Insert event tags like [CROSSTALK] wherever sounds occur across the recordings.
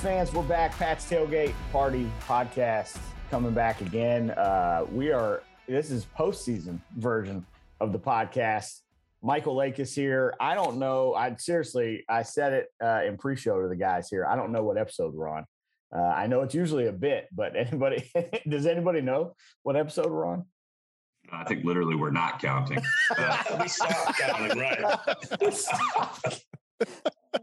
What's up, Pats fans? We're back. Pats Tailgate Party Podcast coming back again. Uh, we are, this is postseason version of the podcast. Michael Lake is here. I don't know. I seriously, I said it uh, in pre-show to the guys here. I don't know what episode we're on. Uh, I know it's usually a bit, but [LAUGHS] anybody does anybody know what episode we're on? I think literally we're not counting. [LAUGHS] we stopped counting, right? [LAUGHS]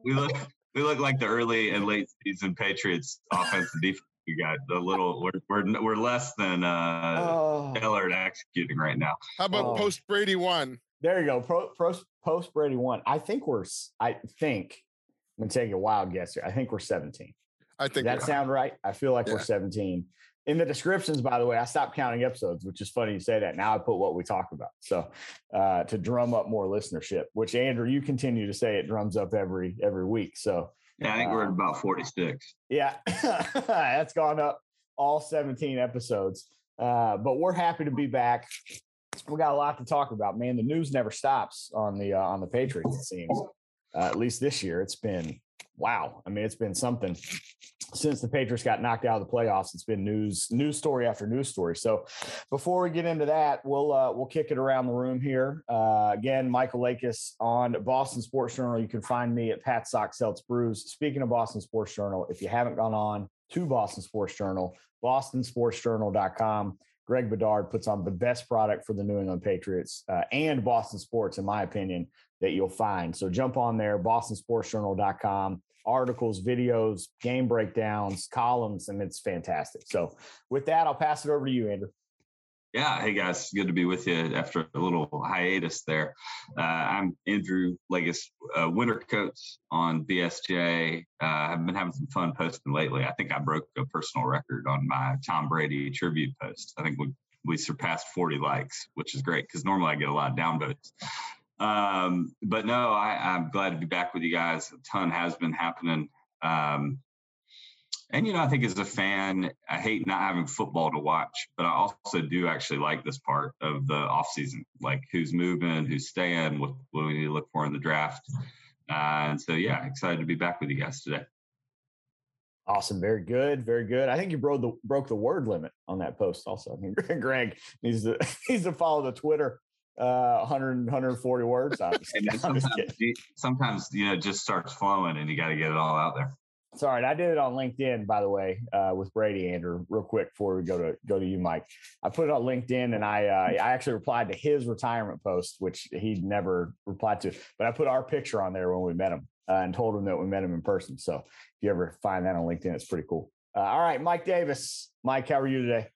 we look we look like the early and late season Patriots offense and defense. We got a little. We're we're, we're less than uh, Oh, stellar at executing right now. How about Oh. post Brady one? there you go. Pro, pro, post Brady one. I think we're. I think. I'm gonna take a wild guess here. I think we're 17. I Does think that sound right? I feel like we're 17. In the descriptions, by the way, I stopped counting episodes, which is funny you say that. Now I put what we talk about. So uh, to drum up more listenership, which Andrew, you continue to say it drums up every every week. So Yeah, I think we're at Um, about forty six. yeah, [LAUGHS] that's gone up all 17 episodes. Uh, but we're happy to be back. We got a lot to talk about, man. The news never stops on the uh, on the Patriots. It seems, uh, at least this year, it's been wow. I mean, it's been something since the Patriots got knocked out of the playoffs. It's been news news story after news story. So, before we get into that, we'll uh, we'll kick it around the room here. Uh, again, Michael Lakis on Boston Sports Journal. You can find me at Pat Sox Celts Brews. Speaking of Boston Sports Journal, if you haven't gone on to Boston Sports Journal, bostonsportsjournal.com. Greg Bedard puts on the best product for the New England Patriots uh, and Boston sports, in my opinion, that you'll find. So jump on there, bostonsportsjournal.com. Articles, videos, game breakdowns, columns, and it's fantastic. So, with that, I'll pass it over to you, Andrew. Yeah, hey guys, good to be with you after a little hiatus there. Uh, I'm Andrew Legas, uh, winter coach on BSJ. Uh, I've been having some fun posting lately. I think I broke a personal record on my Tom Brady tribute post. I think we we surpassed 40 likes, which is great because normally I get a lot of downvotes. Um, but no, I, I'm glad to be back with you guys. A ton has been happening. Um, and you know, I think as a fan, I hate not having football to watch, but I also do actually like this part of the off season, like who's moving, who's staying, what, what we need to look for in the draft. Uh, and so, yeah, excited to be back with you guys today. Awesome. Very good. Very good. I think you broke the broke the word limit on that post also. I mean, [LAUGHS] Greg needs to [LAUGHS] needs to follow the Twitter uh 100 140 words. I'm just- [LAUGHS] I'm sometimes, sometimes, you know, it just starts flowing and you got to get it all out there. It's all right. I did it on LinkedIn, by the way, uh, with Brady Andrew. Real quick before we go to go to you, Mike. I put it on LinkedIn, and I uh, I actually replied to his retirement post, which he'd never replied to. But I put our picture on there when we met him uh, and told him that we met him in person. So if you ever find that on LinkedIn, it's pretty cool. Uh, all right, Mike Davis. Mike, how are you today?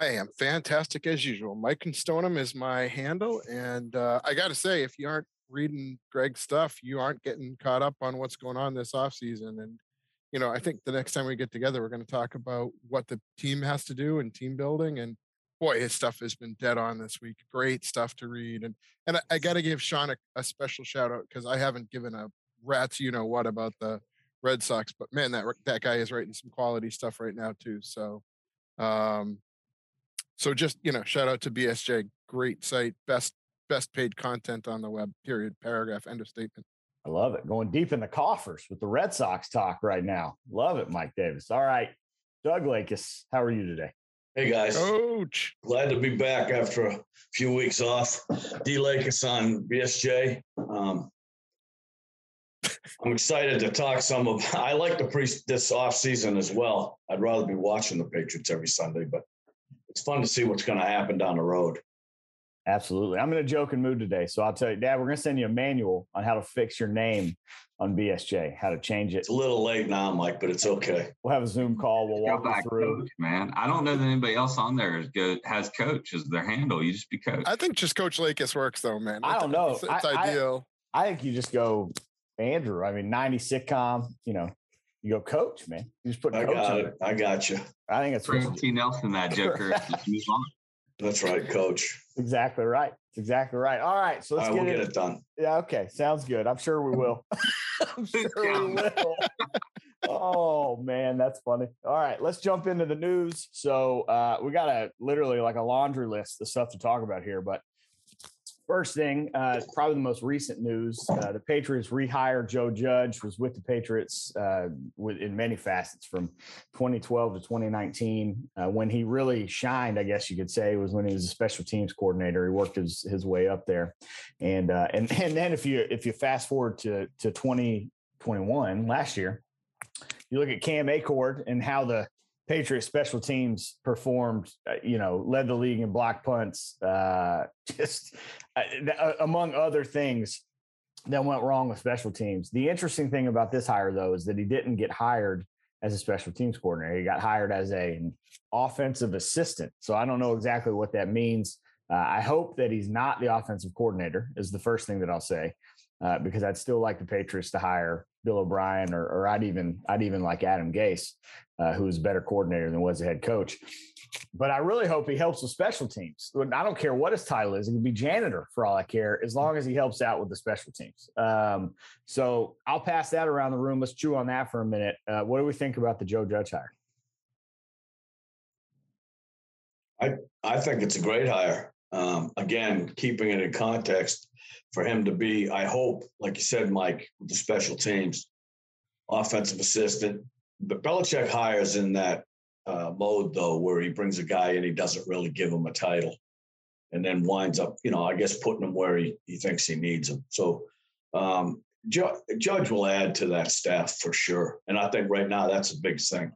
I am fantastic as usual. Mike and Stoneham is my handle, and uh, I got to say, if you aren't reading Greg's stuff, you aren't getting caught up on what's going on this off season. And you know, I think the next time we get together, we're going to talk about what the team has to do and team building. And boy, his stuff has been dead on this week. Great stuff to read, and and I, I got to give Sean a, a special shout out because I haven't given a rat's you know what about the Red Sox, but man, that that guy is writing some quality stuff right now too. So. Um, so just you know, shout out to BSJ, great site, best best paid content on the web. Period. Paragraph. End of statement. I love it. Going deep in the coffers with the Red Sox talk right now. Love it, Mike Davis. All right, Doug Lakis, how are you today? Hey guys, Coach. glad to be back after a few weeks off. D Lakis on BSJ. Um, I'm excited to talk some of. I like the pre this off season as well. I'd rather be watching the Patriots every Sunday, but it's fun to see what's going to happen down the road. Absolutely. I'm in a joking mood today. So I'll tell you, Dad, we're going to send you a manual on how to fix your name on BSJ, how to change it. It's a little late now, Mike, but it's okay. We'll have a Zoom call. We'll walk you back, through. coach, man. I don't know that anybody else on there is good, has coach as their handle. You just be coach. I think just Coach Lakis works though, man. I don't know. It's, it's I- I- ideal. I think you just go Andrew. I mean, 90 sitcom, you know, you go coach, man. You just put I coach got it. I got you. I think that's what you Frank. T. Nelson, that [LAUGHS] joker. just move on. That's right, Coach. exactly right. It's exactly right. All right. So let's right, we'll get get it. it done. Yeah. Okay. Sounds good. I'm sure we will. [LAUGHS] I'm sure we will. oh man, that's funny. All right, let's jump into the news. So uh, we got a literally like a laundry list of stuff to talk about here. But First thing, uh, probably the most recent news: uh, the Patriots rehired Joe Judge. Was with the Patriots uh, with, in many facets from 2012 to 2019. Uh, when he really shined, I guess you could say, was when he was a special teams coordinator. He worked his, his way up there, and uh, and [LAUGHS] and then if you if you fast forward to to 2021 last year, you look at Cam Achord and how the Patriots special teams performed, uh, you know, led the league in block punts, uh, [LAUGHS] just uh, uh, among other things that went wrong with special teams. The interesting thing about this hire, though, is that he didn't get hired as a special teams coordinator. He got hired as a, an offensive assistant. So I don't know exactly what that means. Uh, I hope that he's not the offensive coordinator, is the first thing that I'll say, uh, because I'd still like the Patriots to hire Bill O'Brien, or, or I'd even I'd even like Adam Gase, uh, who is a better coordinator than was a head coach. But I really hope he helps with special teams. I don't care what his title is; it can be janitor for all I care, as long as he helps out with the special teams. Um, so I'll pass that around the room. Let's chew on that for a minute. Uh, what do we think about the Joe Judge hire? I I think it's a great hire. Um, again, keeping it in context, for him to be, I hope, like you said, Mike, with the special teams, offensive assistant. But Belichick hires in that uh, mode, though, where he brings a guy in, he doesn't really give him a title and then winds up, you know, I guess putting him where he, he thinks he needs him. So um, Judge will add to that staff for sure. And I think right now that's a big thing.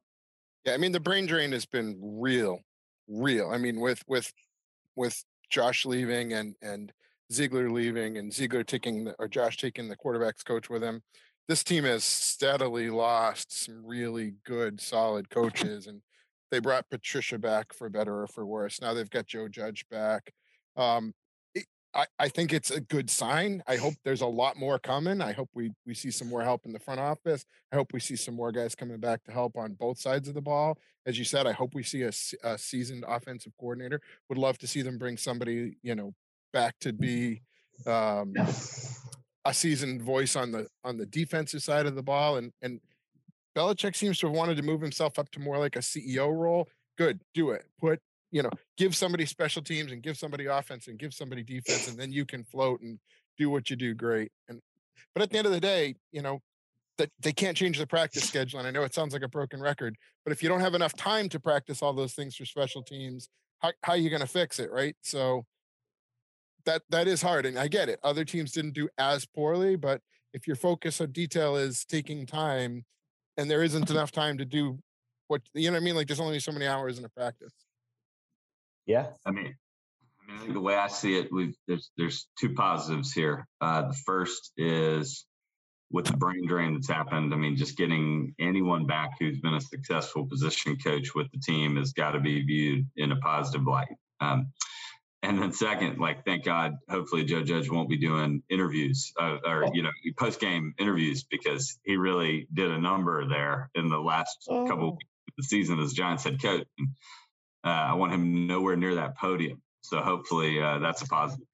Yeah, I mean the brain drain has been real, real. I mean with with with Josh leaving and and Ziegler leaving and Ziegler taking the, or Josh taking the quarterbacks coach with him, this team has steadily lost some really good, solid coaches. And they brought Patricia back for better or for worse. Now they've got Joe Judge back. Um, it, I, I think it's a good sign. I hope there's a lot more coming. I hope we we see some more help in the front office. I hope we see some more guys coming back to help on both sides of the ball. As you said, I hope we see a, a seasoned offensive coordinator. Would love to see them bring somebody, you know, back to be um, a seasoned voice on the on the defensive side of the ball. And and Belichick seems to have wanted to move himself up to more like a CEO role. Good, do it. Put you know, give somebody special teams and give somebody offense and give somebody defense, and then you can float and do what you do great. And but at the end of the day, you know, that they can't change the practice schedule. And I know it sounds like a broken record, but if you don't have enough time to practice all those things for special teams, how how are you going to fix it, right? So that that is hard, and I get it. Other teams didn't do as poorly, but if your focus on detail is taking time, and there isn't enough time to do what you know, what I mean, like there's only so many hours in a practice. Yeah, I mean, I mean, I think the way I see it, we there's there's two positives here. Uh, the first is with the brain drain that's happened. I mean, just getting anyone back who's been a successful position coach with the team has got to be viewed in a positive light. Um, and then second, like thank God, hopefully Joe Judge won't be doing interviews uh, or you know post game interviews because he really did a number there in the last oh. couple of the season as Giants head coach. And, uh, I want him nowhere near that podium. So hopefully uh, that's a positive.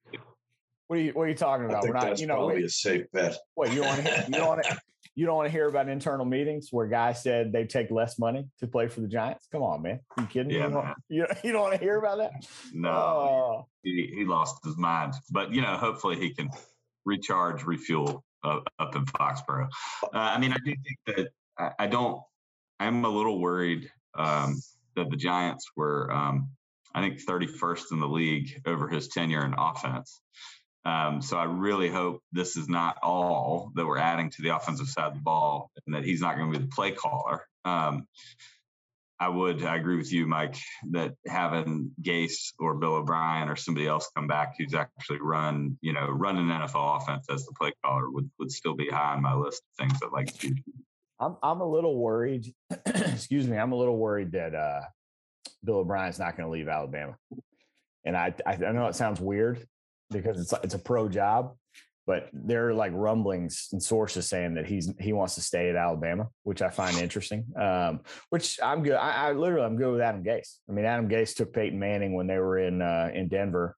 What are you What are you talking about? I think We're not, that's you know, probably a safe bet. What you want to you want [LAUGHS] to you don't want to hear about internal meetings where guys said they take less money to play for the Giants? Come on, man. Are you kidding yeah, me? You don't, [LAUGHS] you, you don't want to hear about that? No. Oh. He, he lost his mind. But, you know, hopefully he can recharge, refuel uh, up in Foxborough. Uh, I mean, I do think that I, I don't, I'm a little worried um, that the Giants were, um, I think, 31st in the league over his tenure in offense. Um, so I really hope this is not all that we're adding to the offensive side of the ball, and that he's not going to be the play caller. Um, I would I agree with you, Mike, that having Gase or Bill O'Brien or somebody else come back who's actually run, you know, run an NFL offense as the play caller would would still be high on my list of things I'd like to do. I'm I'm a little worried. [CLEARS THROAT] excuse me, I'm a little worried that uh, Bill O'Brien's not going to leave Alabama. And I, I I know it sounds weird, because it's it's a pro job. But there are like rumblings and sources saying that he's he wants to stay at Alabama, which I find [SIGHS] interesting. Um, which I'm good. I, I, literally I'm good with Adam Gase. I mean, Adam Gase took Peyton Manning when they were in uh, in Denver,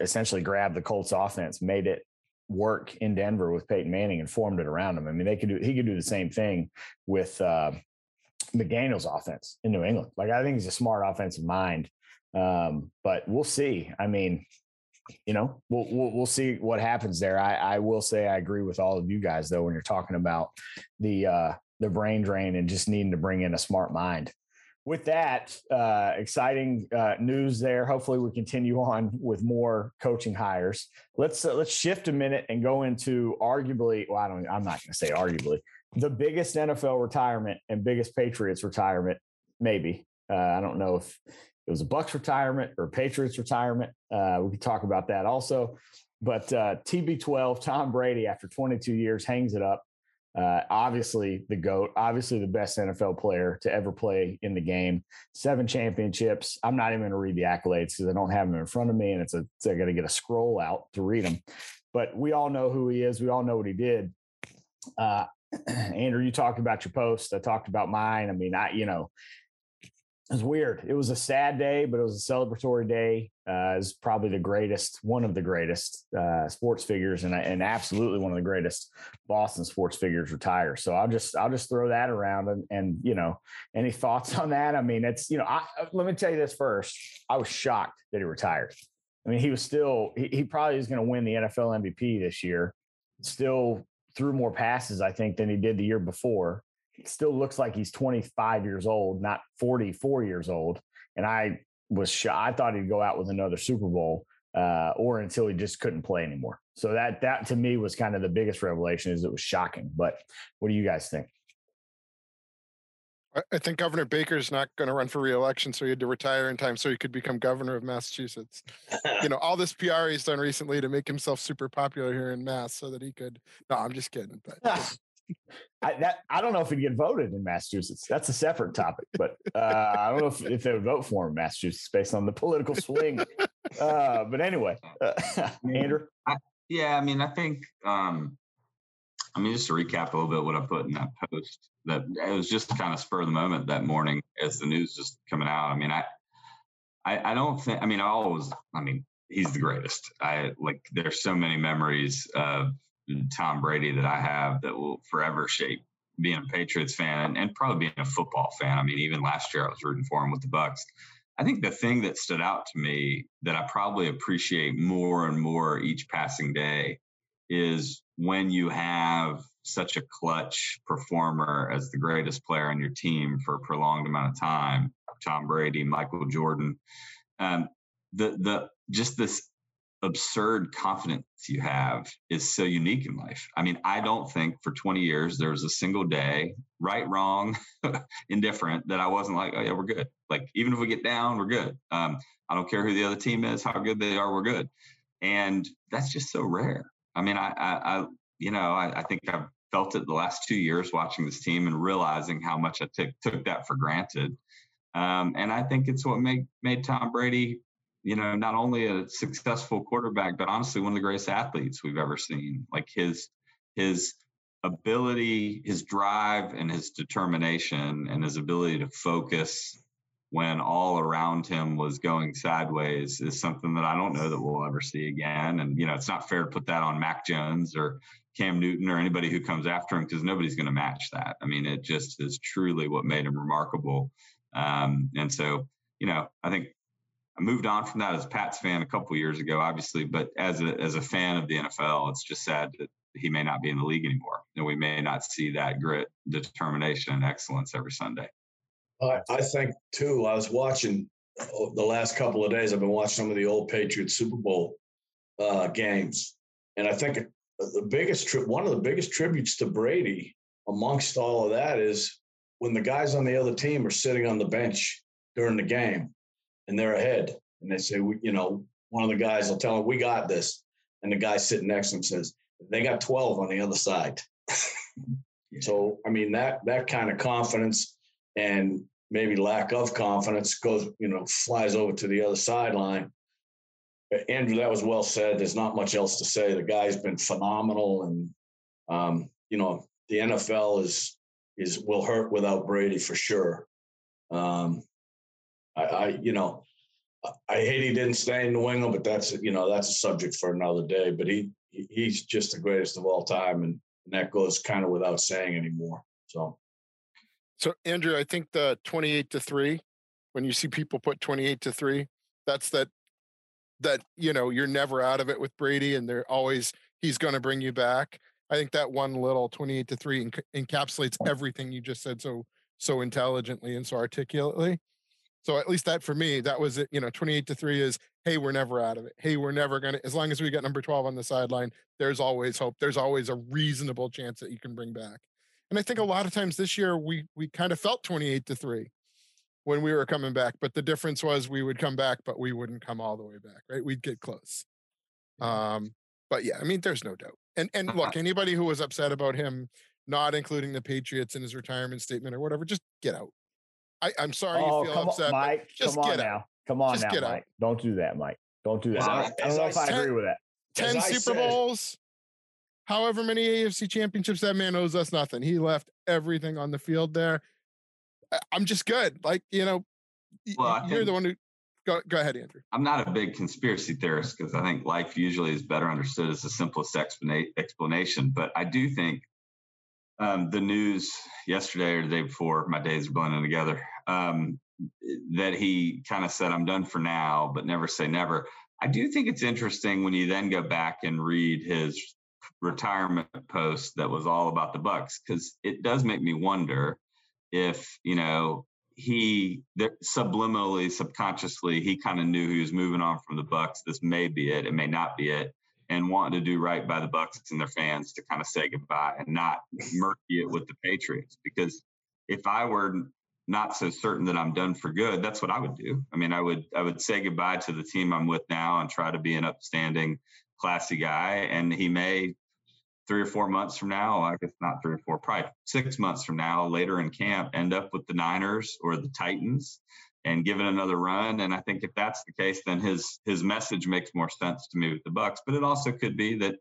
essentially grabbed the Colts offense, made it work in Denver with Peyton Manning and formed it around him. I mean, they could do he could do the same thing with uh, McDaniels' offense in New England. Like I think he's a smart offensive mind. Um, but we'll see. I mean, you know, we'll, we'll, we'll see what happens there. I, I will say I agree with all of you guys though when you're talking about the uh, the brain drain and just needing to bring in a smart mind. With that, uh, exciting uh, news there. Hopefully, we continue on with more coaching hires. Let's uh, let's shift a minute and go into arguably. Well, I don't. I'm not going to say arguably the biggest NFL retirement and biggest Patriots retirement. Maybe uh, I don't know if it was a Bucks retirement or Patriots retirement. Uh, we could talk about that also. But uh, TB12, Tom Brady, after 22 years, hangs it up. Uh, obviously, the GOAT, obviously, the best NFL player to ever play in the game. Seven championships. I'm not even going to read the accolades because I don't have them in front of me, and it's a, I got to get a scroll out to read them. But we all know who he is. We all know what he did. Uh, [CLEARS THROAT] Andrew, you talked about your post. I talked about mine. I mean, I, you know, it was weird. It was a sad day, but it was a celebratory day. Uh, it's probably the greatest, one of the greatest uh, sports figures, and and absolutely one of the greatest Boston sports figures retire. So I'll just I'll just throw that around, and and you know, any [LAUGHS] thoughts on that? I mean, it's you know, I, uh, let me tell you this first. I was shocked that he retired. I mean, he was still he, he probably is going to win the NFL MVP this year. Still threw more passes, I think, than he did the year before still looks like he's 25 years old, not 44 years old. And I was shy. I thought he'd go out with another Super Bowl, uh, or until he just couldn't play anymore. So that that to me was kind of the biggest revelation. Is it was shocking. But what do you guys think? I think Governor Baker's not going to run for reelection, so he had to retire in time so he could become governor of Massachusetts. you know, [LAUGHS] all this PR he's done recently to make himself super popular here in Mass, so that he could. No, I'm just kidding. But [LAUGHS] I, that I don't know if he'd get voted in Massachusetts. That's a separate topic, but uh, I don't know if, if, they would vote for him in Massachusetts based on the political swing. uh, but anyway, uh, Andrew. I, yeah, I mean, I think. Um, I mean, just to recap a little bit what I put in that post, that it was just kind of spur of the moment that morning as the news just coming out. I mean, I, I, I don't think. I mean, I always. I mean, he's the greatest. I like. There's so many memories of Tom Brady that I have that will forever shape being a Patriots fan and, probably being a football fan. I mean, even last year I was rooting for him with the Bucks. I think the thing that stood out to me that I probably appreciate more and more each passing day is when you have such a clutch performer as the greatest player on your team for a prolonged amount of time, Tom Brady, Michael Jordan. Um, the the just this absurd confidence you have is so unique in life. I mean, I don't think for 20 years there was a single day, right, wrong, [LAUGHS] indifferent, that I wasn't like, oh yeah, we're good. Like even if we get down, we're good. Um, I don't care who the other team is, how good they are, we're good. And that's just so rare. I mean, I, I, I you know, I, I, think I've felt it the last two years watching this team and realizing how much I took took that for granted. Um, and I think it's what made made Tom Brady you know, not only a successful quarterback, but honestly one of the greatest athletes we've ever seen. Like his his ability, his drive, and his determination, and his ability to focus when all around him was going sideways is something that I don't know that we'll ever see again. And you know, it's not fair to put that on Mac Jones or Cam Newton or anybody who comes after him because nobody's going to match that. I mean, it just is truly what made him remarkable. Um, and so, you know, I think I moved on from that as a Pats fan a couple years ago, obviously, but as a as a fan of the NFL, it's just sad that he may not be in the league anymore, and we may not see that grit, determination, and excellence every Sunday. I, I think too. I was watching uh, the last couple of days. I've been watching some of the old Patriots Super Bowl uh, games, and I think the biggest one of the biggest tributes to Brady amongst all of that is when the guys on the other team are sitting on the bench during the game and they're ahead. And they say, you know, one of the guys will tell them, we got this. And the guy sitting next to him says, they got 12 on the other side. [LAUGHS] so, I mean, that, that kind of confidence and maybe lack of confidence goes, you know, flies over to the other sideline. Andrew, that was well said. There's not much else to say. The guy's been phenomenal. And, um, you know, the NFL is, is will hurt without Brady for sure. Um, I, I you know, I hate he didn't stay in New England, but that's you know that's a subject for another day. But he he's just the greatest of all time, and, and that goes kind of without saying anymore. So, so Andrew, I think the twenty-eight to three, when you see people put twenty-eight to three, that's that that you know you're never out of it with Brady, and they're always he's going to bring you back. I think that one little 28 to 3 enc- encapsulates everything you just said so so intelligently and so articulately. So at least that for me, that was it. You know, 28 to 3 is hey, we're never out of it. Hey, we're never gonna as long as we got number 12 on the sideline, there's always hope. There's always a reasonable chance that you can bring back. And I think a lot of times this year we we kind of felt 28 to 3 when we were coming back, but the difference was we would come back, but we wouldn't come all the way back, right? We'd get close. Um, but yeah, I mean, there's no doubt. And and Uh-huh. look, anybody who was upset about him not including the Patriots in his retirement statement or whatever, just get out. I, I'm sorry Oh, you feel come upset. on, Mike. just Come on get out. now. Come on Just now, get out. Mike. Don't do that, Mike. Don't do that. As I, I- don't- I don't as know I if I agree with that. 10 I Super said- Bowls, however many AFC championships that man owes us nothing. He left everything on the field there. I- I'm just good. Like, you know, Well, you're think- the one who go, go ahead, Andrew. I'm not a big conspiracy theorist because I think life usually is better understood as the simplest explana- explanation. But I do think um, the news yesterday or the day before, my days are blending together, um, that he kind of said, I'm done for now, but never say never. I do think it's interesting when you then go back and read his retirement post that was all about the Bucks because it does make me wonder if, you know, he subliminally, subconsciously, he kind of knew he was moving on from the Bucks. This may be it. It may not be it. And wanting to do right by the Bucks and their fans to kind of say goodbye and not murky it with the Patriots. Because if I were not so certain that I'm done for good, that's what I would do. I mean, I would I would say goodbye to the team I'm with now and try to be an upstanding, classy guy. And he may three or four months from now, I guess not three or four, probably six months from now, later in camp, end up with the Niners or the Titans and give it another run. And I think if that's the case, then his his message makes more sense to me with the Bucks. But it also could be that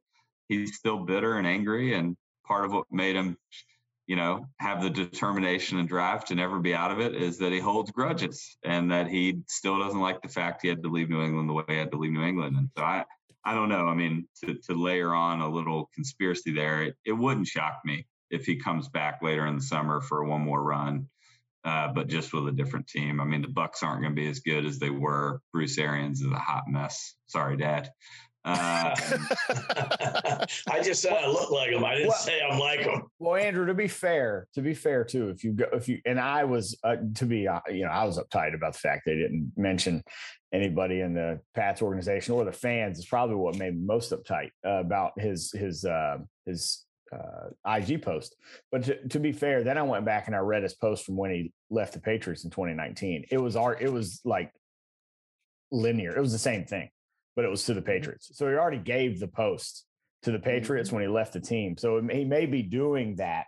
he's still bitter and angry, and part of what made him, you know, have the determination and drive to never be out of it is that he holds grudges and that he still doesn't like the fact he had to leave New England the way he had to leave New England. And so I I don't know. I mean, to, to layer on a little conspiracy there, it, it wouldn't shock me if he comes back later in the summer for one more run, uh, but just with a different team. I mean, the Bucks aren't going to be as good as they were. Bruce Arians is a hot mess. Sorry, Dad. Uh, [LAUGHS] I just said I look like him. I didn't Well- say I'm like him. Well, Andrew, to be fair, to be fair too, if you go, if you and I was uh, to be, uh, you know, I was uptight about the fact they didn't mention anybody in the Pats organization or the fans is probably what made me most uptight uh, about his his uh, his uh, IG post. But to, to be fair, then I went back and I read his post from when he left the Patriots in 2019. It was our, It was like linear. It was the same thing, but it was to the Patriots. So he already gave the post to the Patriots when he left the team. So may- he may be doing that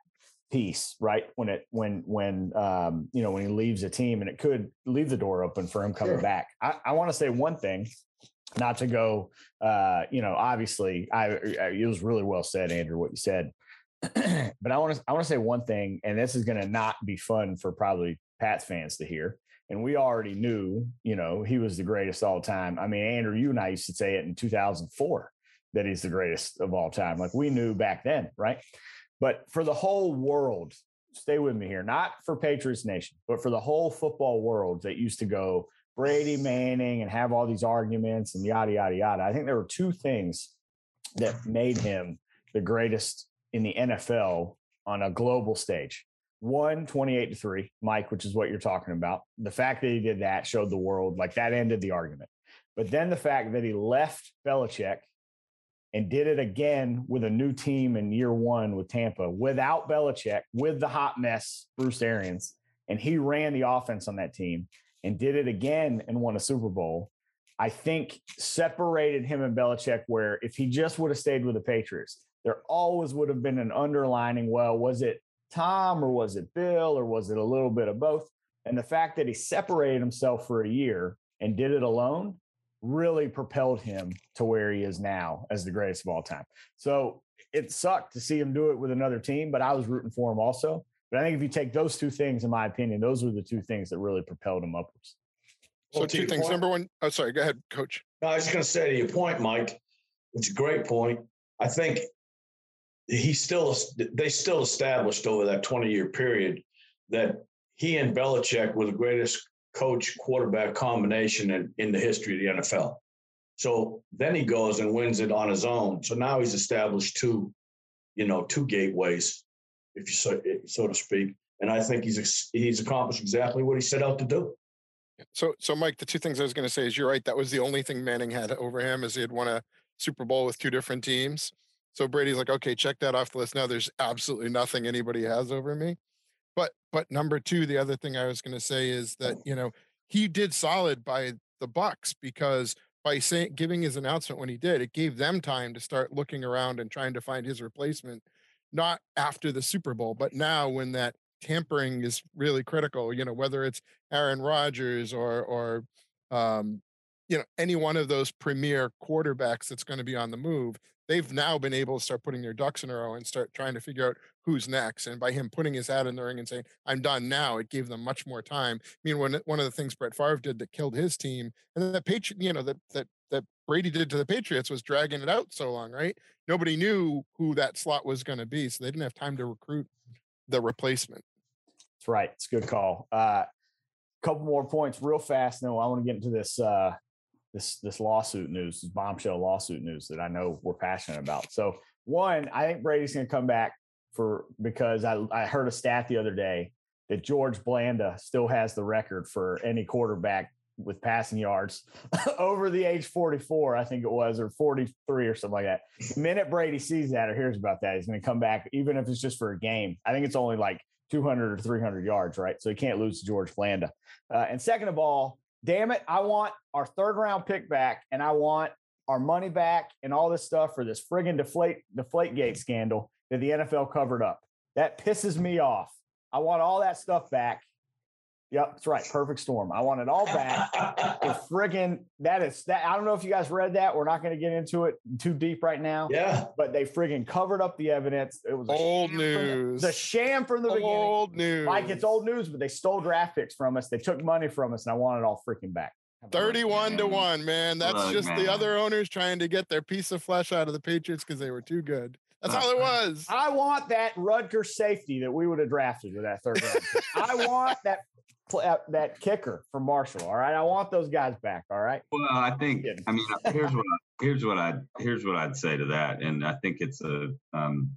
piece right when it when when um you know when he leaves a team and it could leave the door open for him coming Sure. back i, I want to say one thing not to go uh you know obviously I, I it was really well said andrew what you said [CLEARS THROAT] but i want to i want to say one thing and this is going to not be fun for probably pats fans to hear and we already knew you know he was the greatest all time i mean andrew you and i used to say it in 2004 that he's the greatest of all time like we knew back then right but for the whole world, stay with me here, not for Patriots Nation, but for the whole football world that used to go Brady Manning and have all these arguments and yada, yada, yada. I think there were two things that made him the greatest in the NFL on a global stage. One, 28 to 3, Mike, which is what you're talking about. The fact that he did that showed the world like that ended the argument. But then the fact that he left Belichick and did it again with a new team in year one with Tampa without Belichick, with the hot mess, Bruce Arians, and he ran the offense on that team and did it again and won a Super Bowl. I think separated him and Belichick, where if he just would have stayed with the Patriots, there always would have been an underlining, well, was it Tom or was it Bill or was it a little bit of both? And the fact that he separated himself for a year and did it alone really propelled him to where he is now as the greatest of all time. So it sucked to see him do it with another team, but I was rooting for him also. But I think if you take those two things, in my opinion, those were the two things that really propelled him upwards. So Well, two things. point- Number one, oh sorry, go ahead, coach. No, I was just going to say to your point, Mike, it's a great point. I think he still they still established over that 20 year period that he and Belichick were the greatest coach quarterback combination in, in the history of the NFL. So then he goes and wins it on his own. So now he's established two, you know, two gateways, if you so, so to speak. And I think he's he's accomplished exactly what he set out to do. So, so Mike, the two things I was going to say is you're right. That was the only thing Manning had over him, is he had won a Super Bowl with two different teams. So Brady's like, okay, check that off the list. Now there's absolutely nothing anybody has over me. But, but number two, the other thing I was going to say is that you know he did solid by the Bucks because by saying giving his announcement when he did, it gave them time to start looking around and trying to find his replacement. Not after the Super Bowl, but now when that tampering is really critical. You know, whether it's Aaron Rodgers or or um, you know any one of those premier quarterbacks that's going to be on the move, they've now been able to start putting their ducks in a row and start trying to figure out who's next. And by him putting his hat in the ring and saying, I'm done now, it gave them much more time. I mean, when one of the things Brett Favre did that killed his team, and then the Patriot, you know, that that that Brady did to the Patriots was dragging it out so long, right? Nobody knew who that slot was going to be. So they didn't have time to recruit the replacement. That's right. It's a good call. Uh couple more points real fast. No, I want to get into this uh this this lawsuit news, this bombshell lawsuit news that I know we're passionate about. So one, I think Brady's going to come back for because I I heard a stat the other day that George Blanda still has the record for any quarterback with passing yards [LAUGHS] over the age 44, I think it was, or 43 or something like that. The minute Brady sees that or hears about that, he's going to come back, even if it's just for a game. I think it's only like 200 or 300 yards, right? So he can't lose to George Blanda. Uh, and second of all, damn it, I want our third round pick back and I want our money back and all this stuff for this friggin' deflate deflate gate scandal that the NFL covered up. That pisses me off. I want all that stuff back. Yep, that's right. Perfect storm. I want it all back. the [LAUGHS] friggin' that is that. I don't know if you guys read that. We're not going to get into it too deep right now. Yeah, but they friggin' covered up the evidence. It was old news. The, the sham from the old beginning. Old news. Like it's old news, but they stole draft picks from us. They took money from us, and I want it all freaking back. 31 to 1, man. That's Look, just man. the other owners trying to get their piece of flesh out of the Patriots because they were too good. That's all it was. I want that Rutgers safety that we would have drafted with that third round. I want that that kicker for Marshall. All right, I want those guys back. All right. Well, I think. I mean, here's what I, here's what I here's what I'd say to that, and I think it's a um,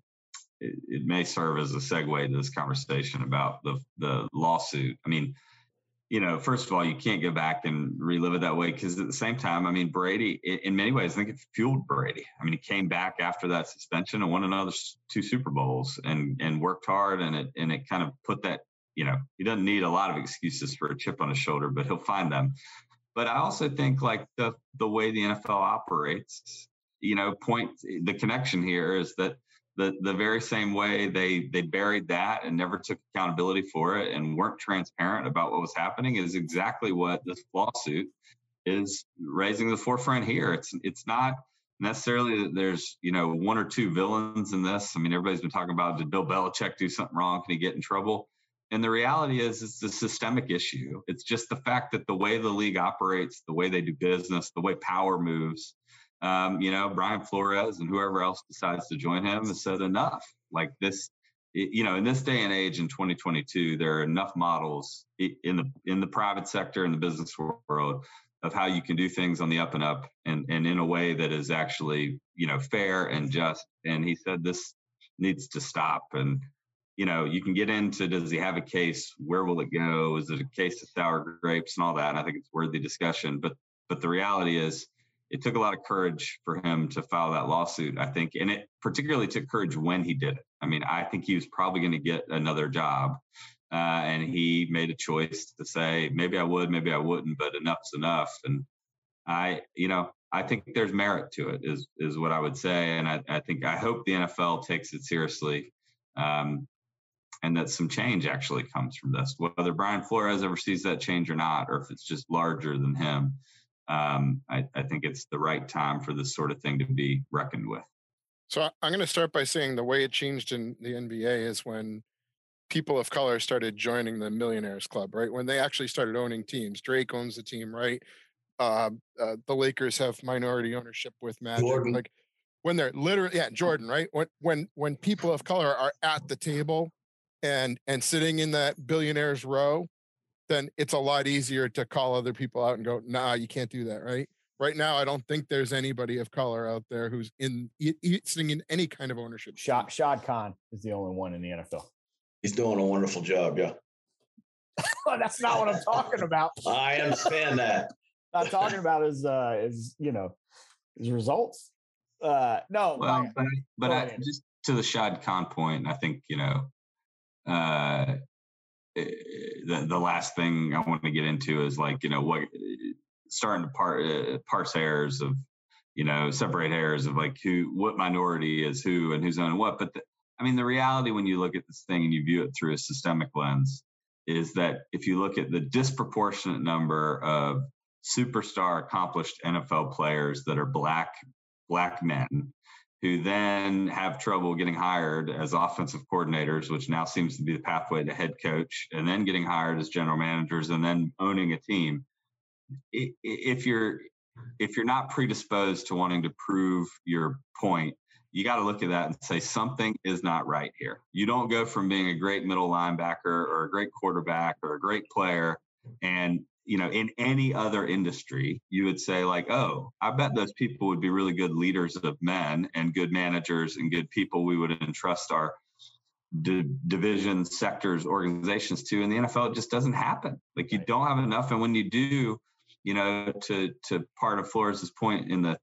it, it may serve as a segue to this conversation about the the lawsuit. I mean, you know, first of all, you can't go back and relive it that way because at the same time, I mean, Brady, in many ways, I think it fueled Brady. I mean, he came back after that suspension and won another two Super Bowls and and worked hard, and it and it kind of put that, you know, he doesn't need a lot of excuses for a chip on his shoulder, but he'll find them. But I also think like the the way the NFL operates, you know, point the connection here is that the the very same way they they buried that and never took accountability for it and weren't transparent about what was happening is exactly what this lawsuit is raising the forefront here. It's it's not necessarily that there's you know one or two villains in this. I mean, everybody's been talking about did Bill Belichick do something wrong? Can he get in trouble? And the reality is, it's a systemic issue. It's just the fact that the way the league operates, the way they do business, the way power moves, um, you know, Brian Flores and whoever else decides to join him has said enough. Like this, you know, in this day and age in 2022, there are enough models in the in the private sector and the business world of how you can do things on the up and up and and in a way that is actually you know fair and just. And he said this needs to stop. And you know, you can get into does he have a case? Where will it go? Is it a case of sour grapes and all that? And I think it's worthy discussion. But but the reality is it took a lot of courage for him to file that lawsuit, I think. And it particularly took courage when he did it. I mean, I think he was probably going to get another job. Uh, and he made a choice to say, maybe I would, maybe I wouldn't, but enough's enough. And I, you know, I think there's merit to it, is is what I would say. And I, I think I hope the NFL takes it seriously. Um, and that some change actually comes from this, whether Brian Flores ever sees that change or not, or if it's just larger than him um, I, I think it's the right time for this sort of thing to be reckoned with. So I'm going to start by saying the way it changed in the NBA is when people of color started joining the Millionaires Club, right? When they actually started owning teams. Drake owns the team, right? Uh, uh, the Lakers have minority ownership with Magic. Jordan. Like when they're literally, yeah, Jordan, right? When when when people of color are at the table and and sitting in that billionaires row, then it's a lot easier to call other people out and go, nah, you can't do that, right? right now, I don't think there's anybody of color out there who's in sitting in any kind of ownership. Shad, Shad Khan is the only one in the NFL. He's doing a wonderful job. Yeah. [LAUGHS] That's not what I'm talking about. [LAUGHS] I understand that. [LAUGHS] I'm talking about his, uh, his, you know, his results. Uh, no, well, but, but I, just to the Shad Khan point, I think you know, uh, eh, the the last thing I want to get into is like you know what starting to par, uh, parse hairs of you know separate hairs of like who what minority is who and who's owning what but the, i mean the reality when you look at this thing and you view it through a systemic lens is that if you look at the disproportionate number of superstar accomplished nfl players that are black black men who then have trouble getting hired as offensive coordinators, which now seems to be the pathway to head coach, and then getting hired as general managers and then owning a team. If you're if you're not predisposed to wanting to prove your point you got to look at that and say something is not right here. You don't go from being a great middle linebacker or a great quarterback or a great player and you know in any other industry you would say like oh i bet those people would be really good leaders of men and good managers and good people we would entrust our d- divisions sectors organizations to in the nfl it just doesn't happen like you don't have enough and when you do you know, to to part of Flores's point in the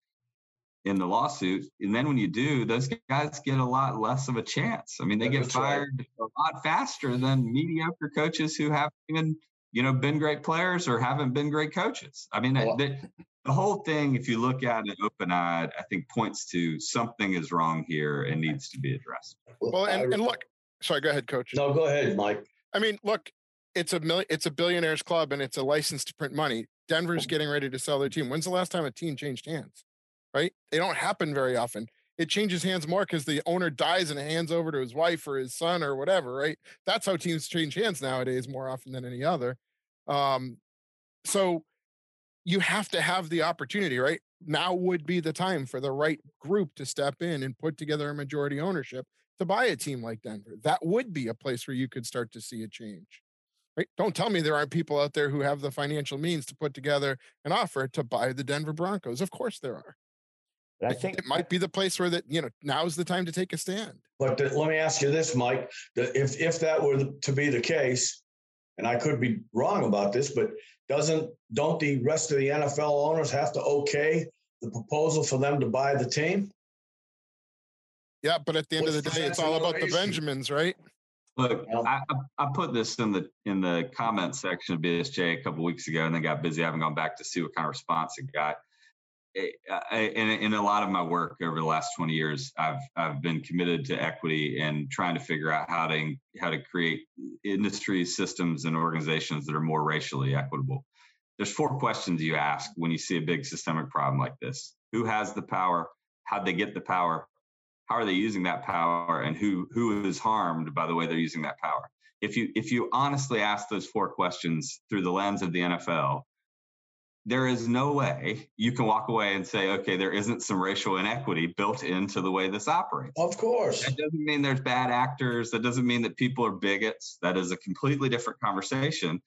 in the lawsuit. And then when you do, those guys get a lot less of a chance. I mean, they get fired right. a lot faster than mediocre coaches who haven't even, you know, been great players or haven't been great coaches. I mean, well, the, the whole thing, if you look at it open eyed, I think points to something is wrong here and needs to be addressed. Well, and, and look, sorry, go ahead, coach. No, go ahead, Mike. I mean, look, it's a million, it's a billionaires club and it's a license to print money. Denver's getting ready to sell their team. When's the last time a team changed hands? Right? They don't happen very often. It changes hands more because the owner dies and hands over to his wife or his son or whatever, right? That's how teams change hands nowadays more often than any other. Um, so you have to have the opportunity, right? Now would be the time for the right group to step in and put together a majority ownership to buy a team like Denver. That would be a place where you could start to see a change right? Don't tell me there aren't people out there who have the financial means to put together an offer to buy the Denver Broncos. Of course there are. I think it might be the place where that you know now's the time to take a stand. But the, let me ask you this, Mike: if if that were to be the case, and I could be wrong about this, but doesn't don't the rest of the NFL owners have to okay the proposal for them to buy the team? Yeah, but at the end What's of the day, it's all about the Benjamins, right? Look, I, I put this in the in the comment section of BSJ a couple weeks ago, and then got busy. I haven't gone back to see what kind of response it got. Eh, in, in a lot of my work over the last 20 years, I've I've been committed to equity and trying to figure out how to how to create industry systems and organizations that are more racially equitable. There's four questions you ask when you see a big systemic problem like this: Who has the power? How'd they get the power? how are they using that power and who who is harmed by the way they're using that power if you if you honestly ask those four questions through the lens of the NFL there is no way you can walk away and say okay there isn't some racial inequity built into the way this operates. Of course. That doesn't mean there's bad actors. That doesn't mean that people are bigots. That is a completely different conversation.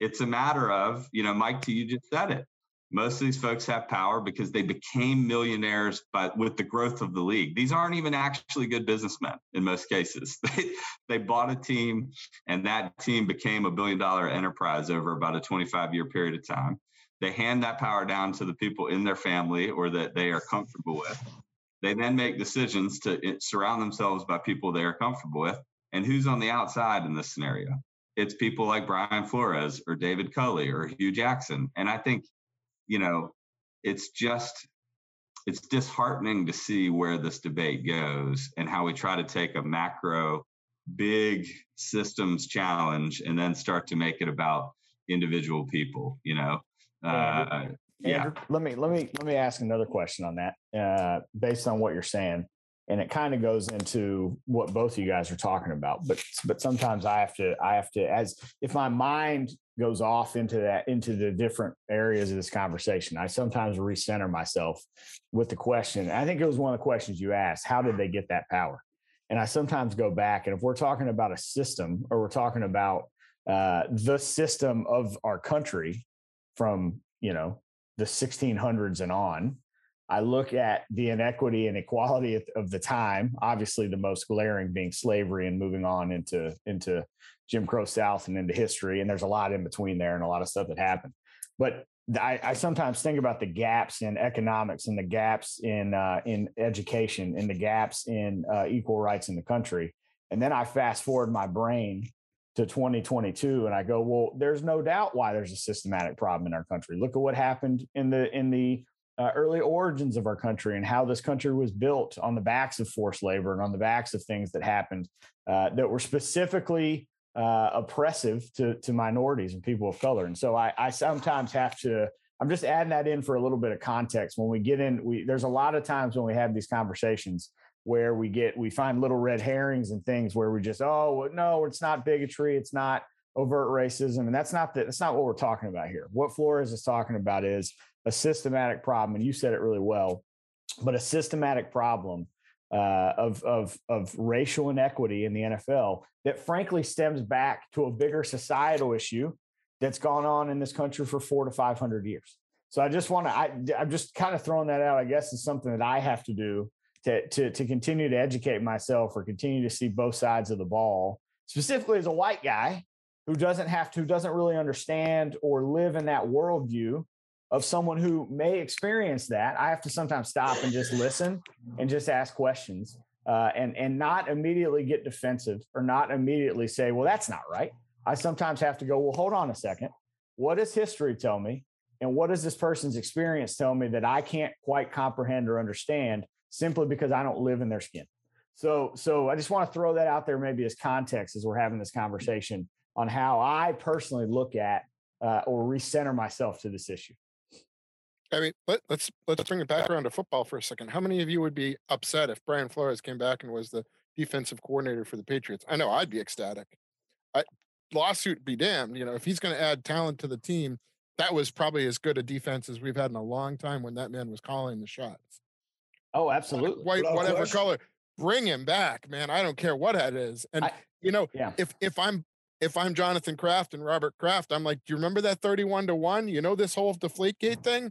It's a matter of you know mike you just said it most of these folks have power because they became millionaires but with the growth of the league. These aren't even actually good businessmen in most cases. [LAUGHS] They, they bought a team and that team became a billion dollar enterprise over about a 25 year period of time. They hand that power down to the people in their family or that they are comfortable with. They then make decisions to eh, surround themselves by people they are comfortable with. And who's on the outside in this scenario? It's people like brian flores or david culley or Hue jackson. And i think you know, it's just it's disheartening to see where this debate goes and how we try to take a macro big systems challenge and then start to make it about individual people you know? Uh, yeah. Let me let me let me ask another question on that uh, based on what you're saying and it kind of goes into what both of you guys are talking about but but sometimes i have to i have to as if my mind goes off into that into the different areas of this conversation i sometimes recenter myself with the question i think it was one of the questions you asked how did they get that power and i sometimes go back and if we're talking about a system or we're talking about uh, the system of our country from you know the 1600s and on. I look at the inequity and equality of the time. Obviously, the most glaring being slavery and moving on into into Jim Crow South and into history. And there's a lot in between there and a lot of stuff that happened. But I, I sometimes think about the gaps in economics and the gaps in uh, in education and the gaps in uh, equal rights in the country. And then I fast forward my brain to 2022 and I go, well, there's no doubt why there's a systematic problem in our country. Look at what happened in the in the uh, early origins of our country and how this country was built on the backs of forced labor and on the backs of things that happened uh, that were specifically uh, oppressive to to minorities and people of color. And so I, I sometimes have to. I'm just adding that in for a little bit of context. When we get in, we there's a lot of times when we have these conversations where we get we find little red herrings and things where we just oh no it's not bigotry it's not overt racism and that's not the, that's not what we're talking about here what flores is talking about is a systematic problem and you said it really well but a systematic problem uh, of, of, of racial inequity in the NFL that frankly stems back to a bigger societal issue that's gone on in this country for four to 500 years. So I just want to, I, I'm just kind of throwing that out. I guess is something that I have to do to, to, to continue to educate myself or continue to see both sides of the ball, specifically as a white guy who doesn't have to, doesn't really understand or live in that worldview of someone who may experience that. I have to sometimes stop and just listen and just ask questions uh, and, and not immediately get defensive or not immediately say, well, that's not right. I sometimes have to go, well, hold on a second. What does history tell me? And what does this person's experience tell me that I can't quite comprehend or understand simply because I don't live in their skin? So, so I just want to throw that out there maybe as context as we're having this conversation on how I personally look at uh, or recenter myself to this issue. I mean, let, let's let's bring it back around to football for a second. How many of you would be upset if Brian Flores came back and was the defensive coordinator for the Patriots? I know I'd be ecstatic. I, lawsuit be damned. You know, if he's going to add talent to the team, that was probably as good a defense as we've had in a long time when that man was calling the shots. Oh, absolutely. White, whatever color, bring him back, man. I don't care what that is. And I, you know, yeah. if if I'm if I'm Jonathan Kraft and Robert Kraft, I'm like, do you remember that 31 to 1? You know this whole deflate gate thing?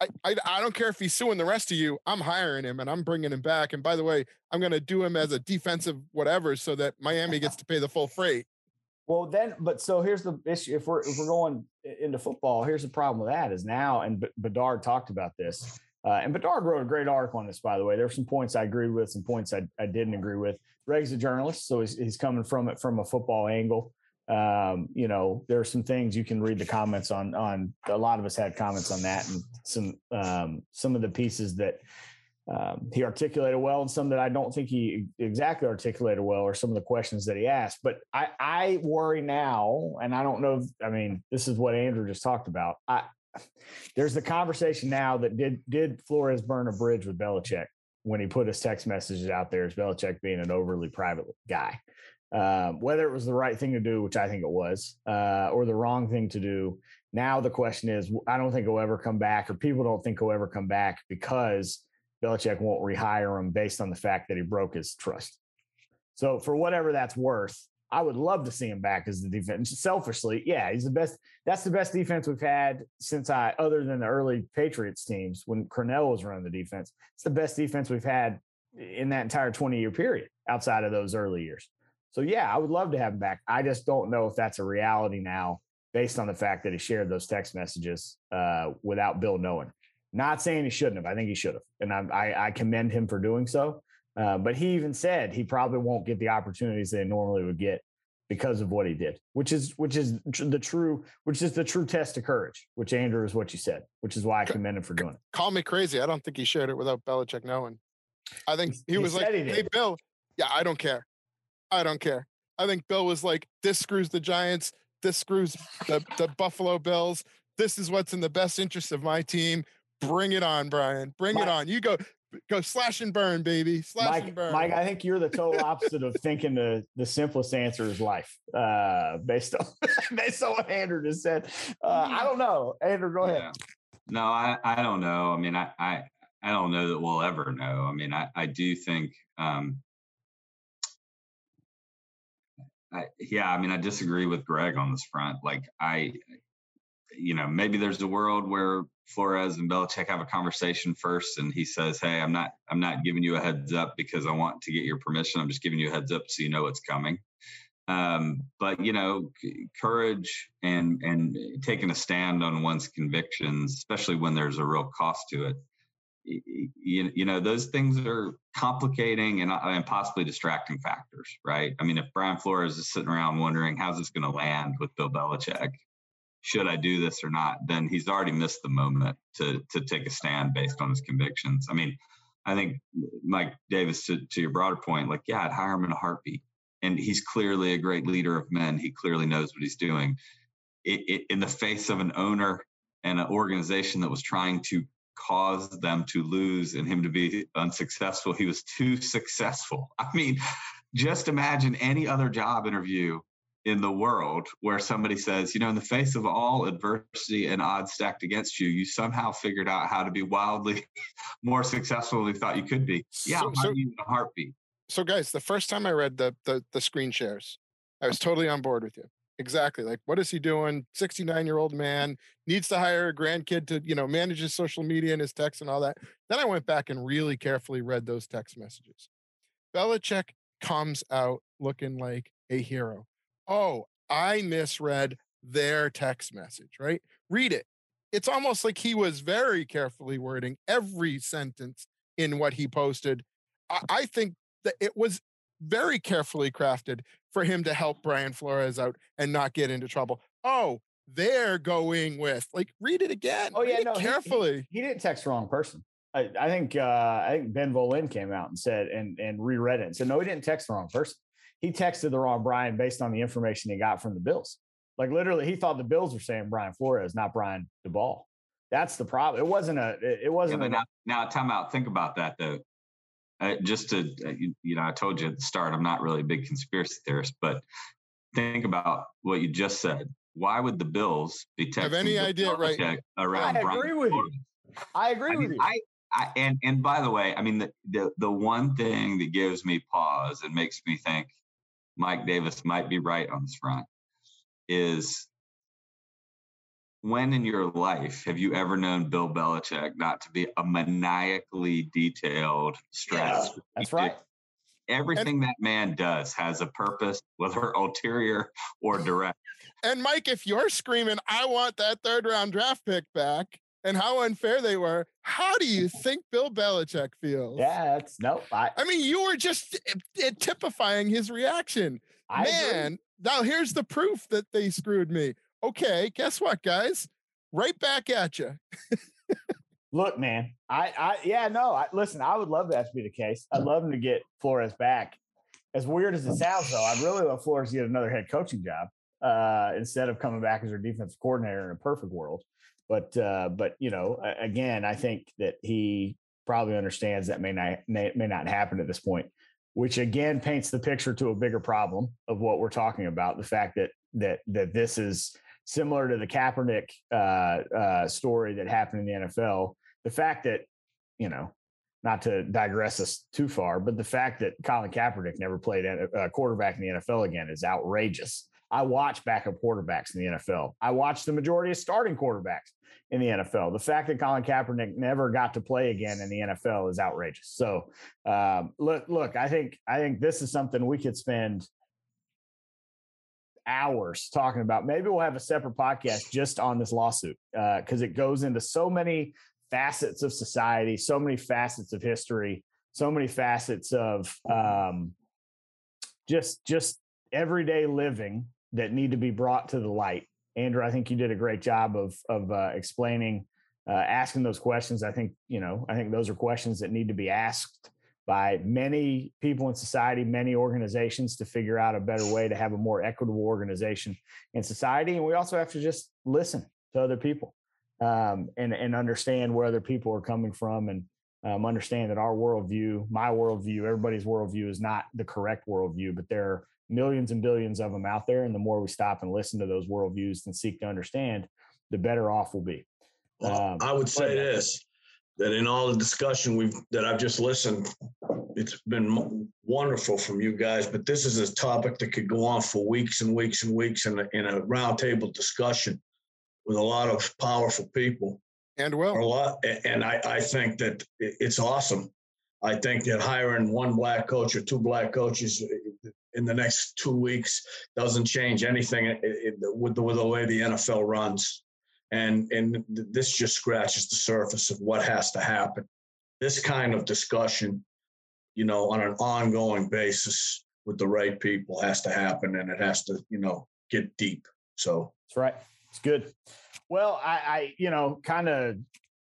I, I, I don't care if he's suing the rest of you. I'm hiring him and I'm bringing him back. And by the way, I'm going to do him as a defensive whatever so that Miami gets to pay the full freight. Well, then, but so here's the issue. If we're if we're going into football, here's the problem with that is now, and Bedard talked about this, uh, and Bedard wrote a great article on this. By the way, there were some points I agreed with, some points I, I didn't agree with. Greg's a journalist, so he's, he's coming from it from a football angle um, you know, there are some things you can read the comments on. On a lot of us had comments on that, and some um, some of the pieces that um, he articulated well, and some that I don't think he exactly articulated well, or some of the questions that he asked. But I, I worry now, and I don't know. I mean, this is what Andrew just talked about. I, there's the conversation now that did did Flores burn a bridge with Belichick when he put his text messages out there as Belichick being an overly private guy um, whether it was the right thing to do, which I think it was, uh, or the wrong thing to do. Now the question is, I don't think he'll ever come back, or people don't think he'll ever come back because Belichick won't rehire him based on the fact that he broke his trust. So for whatever that's worth, I would love to see him back as the defense. Selfishly, yeah, he's the best. That's the best defense we've had since I, other than the early Patriots teams when Crennel was running the defense. It's the best defense we've had in that entire 20 year period outside of those early years. So yeah, I would love to have him back. I just don't know if that's a reality now, based on the fact that he shared those text messages uh, without Bill knowing. Not saying he shouldn't have. I think he should have, and I, I, I commend him for doing so. Uh, but he even said he probably won't get the opportunities they normally would get because of what he did, which is which is the true which is the true test of courage, which Andrew is what you said, which is why I commend him for doing it. Call me crazy. I don't think he shared it without Belichick knowing. I think he, he was like, he "Hey, Bill, yeah, I don't care. I don't care. I think Bill was like, this screws the Giants. This screws the, the Buffalo Bills. This is what's in the best interest of my team. Bring it on, Brian. Bring Mike, it on. You go go slash and burn, baby. Slash Mike, and burn. Mike, I think you're the total opposite of thinking the the simplest answer is life. Uh, based on [LAUGHS] based on what Andrew just said. Uh, I don't know. Andrew, go ahead. Yeah. No, I, I don't know. I mean, I, I I don't know that we'll ever know. I mean, I, I do think um, I, yeah, I mean, I disagree with Greg on this front. Like, I, you know, maybe there's a world where Flores and Belichick have a conversation first, and he says, "Hey, I'm not, I'm not giving you a heads up because I want to get your permission. I'm just giving you a heads up so you know what's coming." Um, but you know, c- courage and and taking a stand on one's convictions, especially when there's a real cost to it, you, you know, those things are complicating and, uh, and possibly distracting factors, right? I mean, if Brian Flores is sitting around wondering how's this going to land with Bill Belichick, should I do this or not? Then he's already missed the moment to to take a stand based on his convictions. I mean, I think Mike Davis, to, to your broader point, like, yeah, I'd hire him in a heartbeat. And he's clearly a great leader of men. He clearly knows what he's doing. It, it, in the face of an owner and an organization that was trying to cause them to lose and him to be unsuccessful, he was too successful. [LAUGHS] I mean, just imagine any other job interview in the world where somebody says, you know, in the face of all adversity and odds stacked against you, you somehow figured out how to be wildly [LAUGHS] more successful than you thought you could be. Yeah, So- so- in a heartbeat? so guys, the first time I read the, the the screen shares, I was totally on board with you. Exactly. Like, what is he doing? 69 year old man needs to hire a grandkid to, you know, manage his social media and his texts and all that. Then I went back and really carefully read those text messages. Belichick comes out looking like a hero. Oh, I misread their text message, right? Read it. It's almost like he was very carefully wording every sentence in what he posted. I, I think that it was very carefully crafted for him to help Brian Flores out and not get into trouble. Oh, they're going with like read it again. Oh, yeah, read it no, he- he- carefully. He didn't text the wrong person. I, I think uh, I think Ben Volin came out and said and and reread it and said no, he didn't text the wrong person. He texted the wrong Brian based on the information he got from the Bills. Like literally, he thought the Bills were saying Brian Flores, not Brian Daboll. That's the problem. It wasn't a. It it wasn't. but a, now, now, time out. Think about that though. Uh, just to uh, you, you know, I told you at the start, I'm not really a big conspiracy theorist, but think about what you just said. Why would the Bills be texting Have any idea right around I Brian agree with you. I agree I with you. I, I and and by the way, I mean the, the the one thing that gives me pause and makes me think Mike Davis might be right on this front is when in your life have you ever known Bill Belichick not to be a maniacally detailed Yeah. That's right. Everything that man does has a purpose, whether [LAUGHS] ulterior or direct. And Mike, if you're screaming, I want that third round draft pick back and how unfair they were, how do you think Bill Belichick feels? Yeah, that's no. I I mean, you were just uh, uh, typifying his reaction. I agree. Man, now here's the proof that they screwed me. Okay, guess what, guys? Right back at you. Look, man, I, I, yeah, no, I listen. I would love that to be the case. I'd love him to get Flores back. As weird as it sounds, though, I'd really love Flores to get another head coaching job uh, instead of coming back as our defensive coordinator in a perfect world. But, uh, but you know, again, I think that he probably understands that may not may, may not happen at this point, which again paints the picture to a bigger problem of what we're talking about. The fact that that that this is similar to the Kaepernick uh, uh, story that happened in the NFL. The fact that, you know, not to digress us too far, but the fact that Colin Kaepernick never played a uh, quarterback in the NFL again is outrageous. I watch backup quarterbacks in the NFL. I watch the majority of starting quarterbacks in the NFL. The fact that Colin Kaepernick never got to play again in the NFL is outrageous. So, um, look, look, I think I think this is something we could spend hours talking about. Maybe we'll have a separate podcast just on this lawsuit because it goes into so many facets of society, so many facets of history, so many facets of um, just just everyday living that need to be brought to the light. Andrew, I think you did a great job of of uh, explaining, uh, asking those questions. I think you know, I think those are questions that need to be asked by many people in society, many organizations to figure out a better way to have a more equitable organization in society. And we also have to just listen to other people um, and, and understand where other people are coming from and um, understand that our worldview, my worldview, everybody's worldview is not the correct worldview, but there are millions and billions of them out there. And the more we stop and listen to those worldviews and seek to understand, the better off we'll be. Well, Um, I would say this, that in all the discussion we've, that I've just listened, it's been wonderful from you guys, but this is a topic that could go on for weeks and weeks and weeks in a, in a roundtable discussion. with a lot of powerful people. And well, A lot, and I, I think that it's awesome. I think that hiring one black coach or two black coaches in the next two weeks doesn't change anything i- i- with the, with the way the NFL runs. And, and th- this just scratches the surface of what has to happen. This kind of discussion, you know, on an ongoing basis with the right people has to happen and it has to, you know, get deep. So That's right. It's good. Well, I, I you know, kind of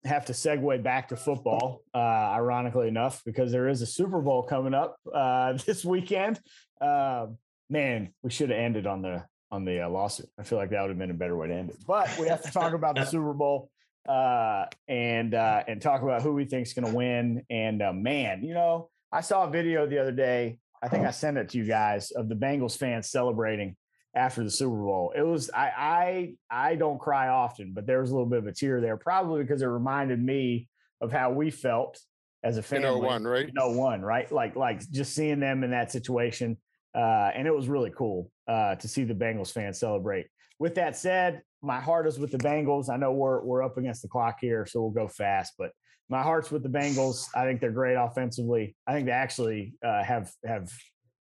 have to segue back to football, uh, ironically enough, because there is a Super Bowl coming up uh, [LAUGHS] this weekend. Uh, man, we should have ended on the on the uh, lawsuit. I feel like that would have been a better way to end it. But we have to talk about the [LAUGHS] Super Bowl uh, and uh, and talk about who we think is going to win. And uh, man, you know, I saw a video the other day. I think I sent it to you guys of the Bengals fans celebrating after the Super Bowl. It was I I I don't cry often, but there was a little bit of a tear there, probably because it reminded me of how we felt as a In No 01, right? No one, right? Like like just seeing them in that situation, uh, and it was really cool uh, to see the Bengals fans celebrate. With that said, my heart is with the Bengals. I know we're we're up against the clock here, so we'll go fast, but my heart's with the Bengals. I think they're great offensively. I think they actually uh, have have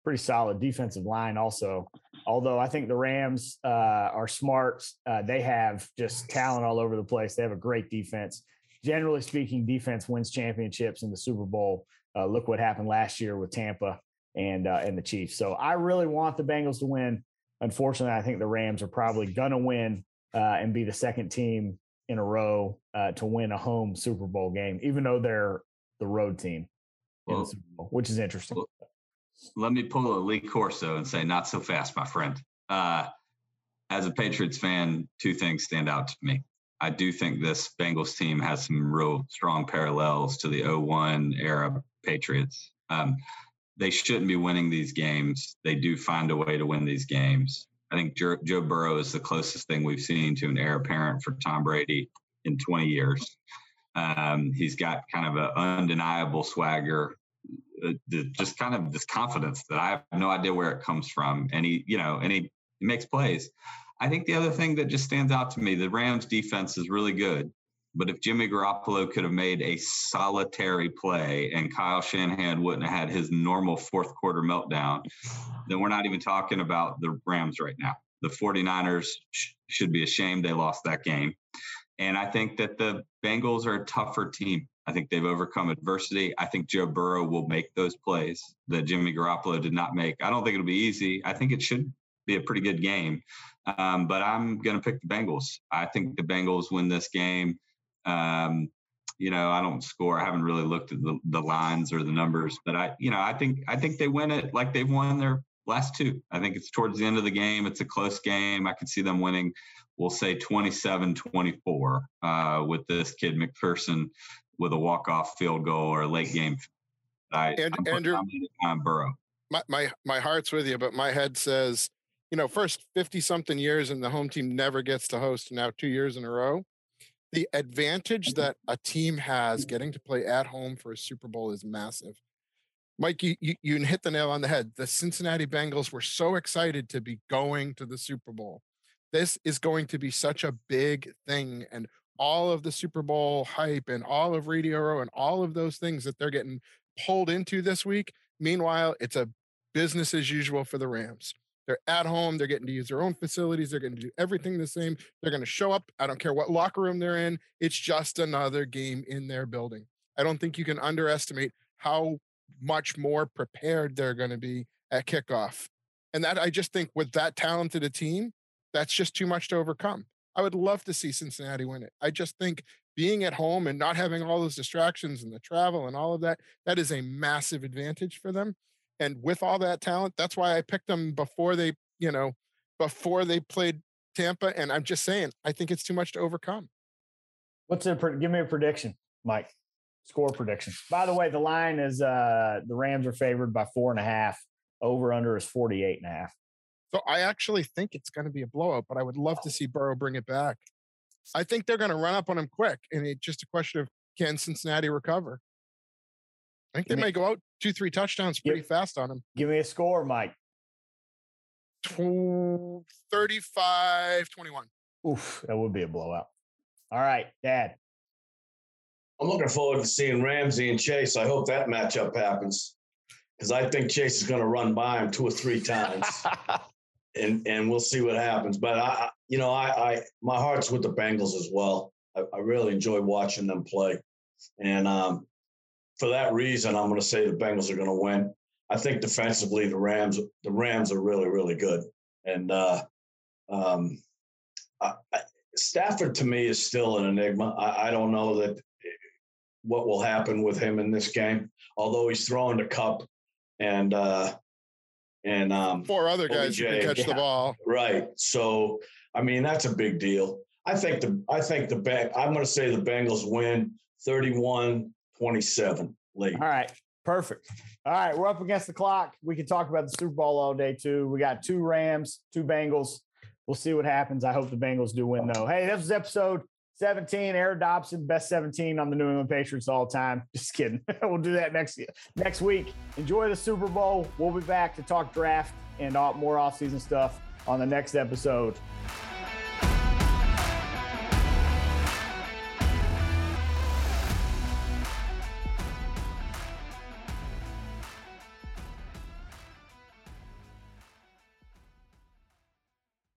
pretty solid defensive line also. Although I think the Rams uh, are smart. Uh, they have just talent all over the place. They have a great defense. Generally speaking, defense wins championships in the Super Bowl. Uh, look what happened last year with Tampa and uh, and the Chiefs. So I really want the Bengals to win. Unfortunately, I think the Rams are probably gonna win uh, and be the second team in a row uh, to win a home Super Bowl game, even though they're the road team in the Super Bowl, which is interesting. well, let me pull a Lee Corso and say, not so fast, my friend. Uh, as a Patriots fan, two things stand out to me. I do think this Bengals team has some real strong parallels to the 01 era Patriots. Um, they shouldn't be winning these games. They do find a way to win these games. I think Joe, Joe Burrow is the closest thing we've seen to an heir apparent for Tom Brady in 20 years. Um, he's got kind of an undeniable swagger, uh, just kind of this confidence that I have no idea where it comes from. And he, you know, and he, he makes plays. I think the other thing that just stands out to me, the Rams defense is really good. But if Jimmy Garoppolo could have made a solitary play and Kyle Shanahan wouldn't have had his normal fourth quarter meltdown, then we're not even talking about the Rams right now. The 49ers sh- should be ashamed they lost that game. And I think that the Bengals are a tougher team. I think they've overcome adversity. I think Joe Burrow will make those plays that Jimmy Garoppolo did not make. I don't think it'll be easy. I think it should be a pretty good game. Um, but I'm going to pick the Bengals. I think the Bengals win this game. Um, you know, I don't score. I haven't really looked at the, the lines or the numbers, but I, you know, I think I think they win it like they've won their last two. I think it's towards the end of the game. It's a close game. I could see them winning. We'll say 27-24 uh, with this kid McPherson with a walk-off field goal or a late game. I, And- I'm Andrew- Burrow. my, my my heart's with you, but my head says, you know, first 50 something years and the home team never gets to host now two years in a row. The advantage mm-hmm. that a team has getting to play at home for a Super Bowl is massive. Mike, you, you, you hit the nail on the head. The Cincinnati Bengals were so excited to be going to the Super Bowl. This is going to be such a big thing. And all of the Super Bowl hype and all of Radio Row and all of those things that they're getting pulled into this week. Meanwhile, it's a business as usual for the Rams. They're at home. They're getting to use their own facilities. They're going to do everything the same. They're going to show up. I don't care what locker room they're in. It's just another game in their building. I don't think you can underestimate how much more prepared they're going to be at kickoff. And that I just think with that talented a team, that's just too much to overcome. I would love to see Cincinnati win it. I just think being at home and not having all those distractions and the travel and all of that, that is a massive advantage for them. And with all that talent, that's why I picked them before they, you know, before they played Tampa. And I'm just saying, I think it's too much to overcome. What's a give me a prediction, Mike? Score prediction. By the way, the line is uh the Rams are favored by four and a half. Over under is 48 and a half. So I actually think it's going to be a blowout, but I would love to see Burrow bring it back. I think they're going to run up on him quick, and it's just a question of can Cincinnati recover. I think they may go out two, three touchdowns Give- pretty fast on him. Give me a score, Mike. Tw- 35 21. Oof, that would be a blowout. All right, Dad. I'm looking forward to seeing Ramsey and Chase. I hope that matchup happens because I think Chase is going to run by him two or three times, [LAUGHS] and and we'll see what happens. But I, you know, I, I my heart's with the Bengals as well. I, I really enjoy watching them play, and um, for that reason, I'm going to say the Bengals are going to win. I think defensively, the Rams the Rams are really really good, and uh, um, I, I, Stafford to me is still an enigma. I, I don't know that what will happen with him in this game. Although he's throwing the Kupp and uh and um four other guys can catch yeah. the ball. right. So I mean that's a big deal. I think the I think the bang I'm gonna say the Bengals win 31-27 late. All right, perfect. All right, we're up against the clock. We can talk about the Super Bowl all day too. We got two Rams, two Bengals. We'll see what happens. I hope the Bengals do win though. Hey, this was episode 17. Aaron Dobson, best 17 on the New England Patriots all time. [LAUGHS] Just kidding. [LAUGHS] we'll do that next next week. Enjoy the Super Bowl. We'll be back to talk draft and all, more offseason stuff on the next episode.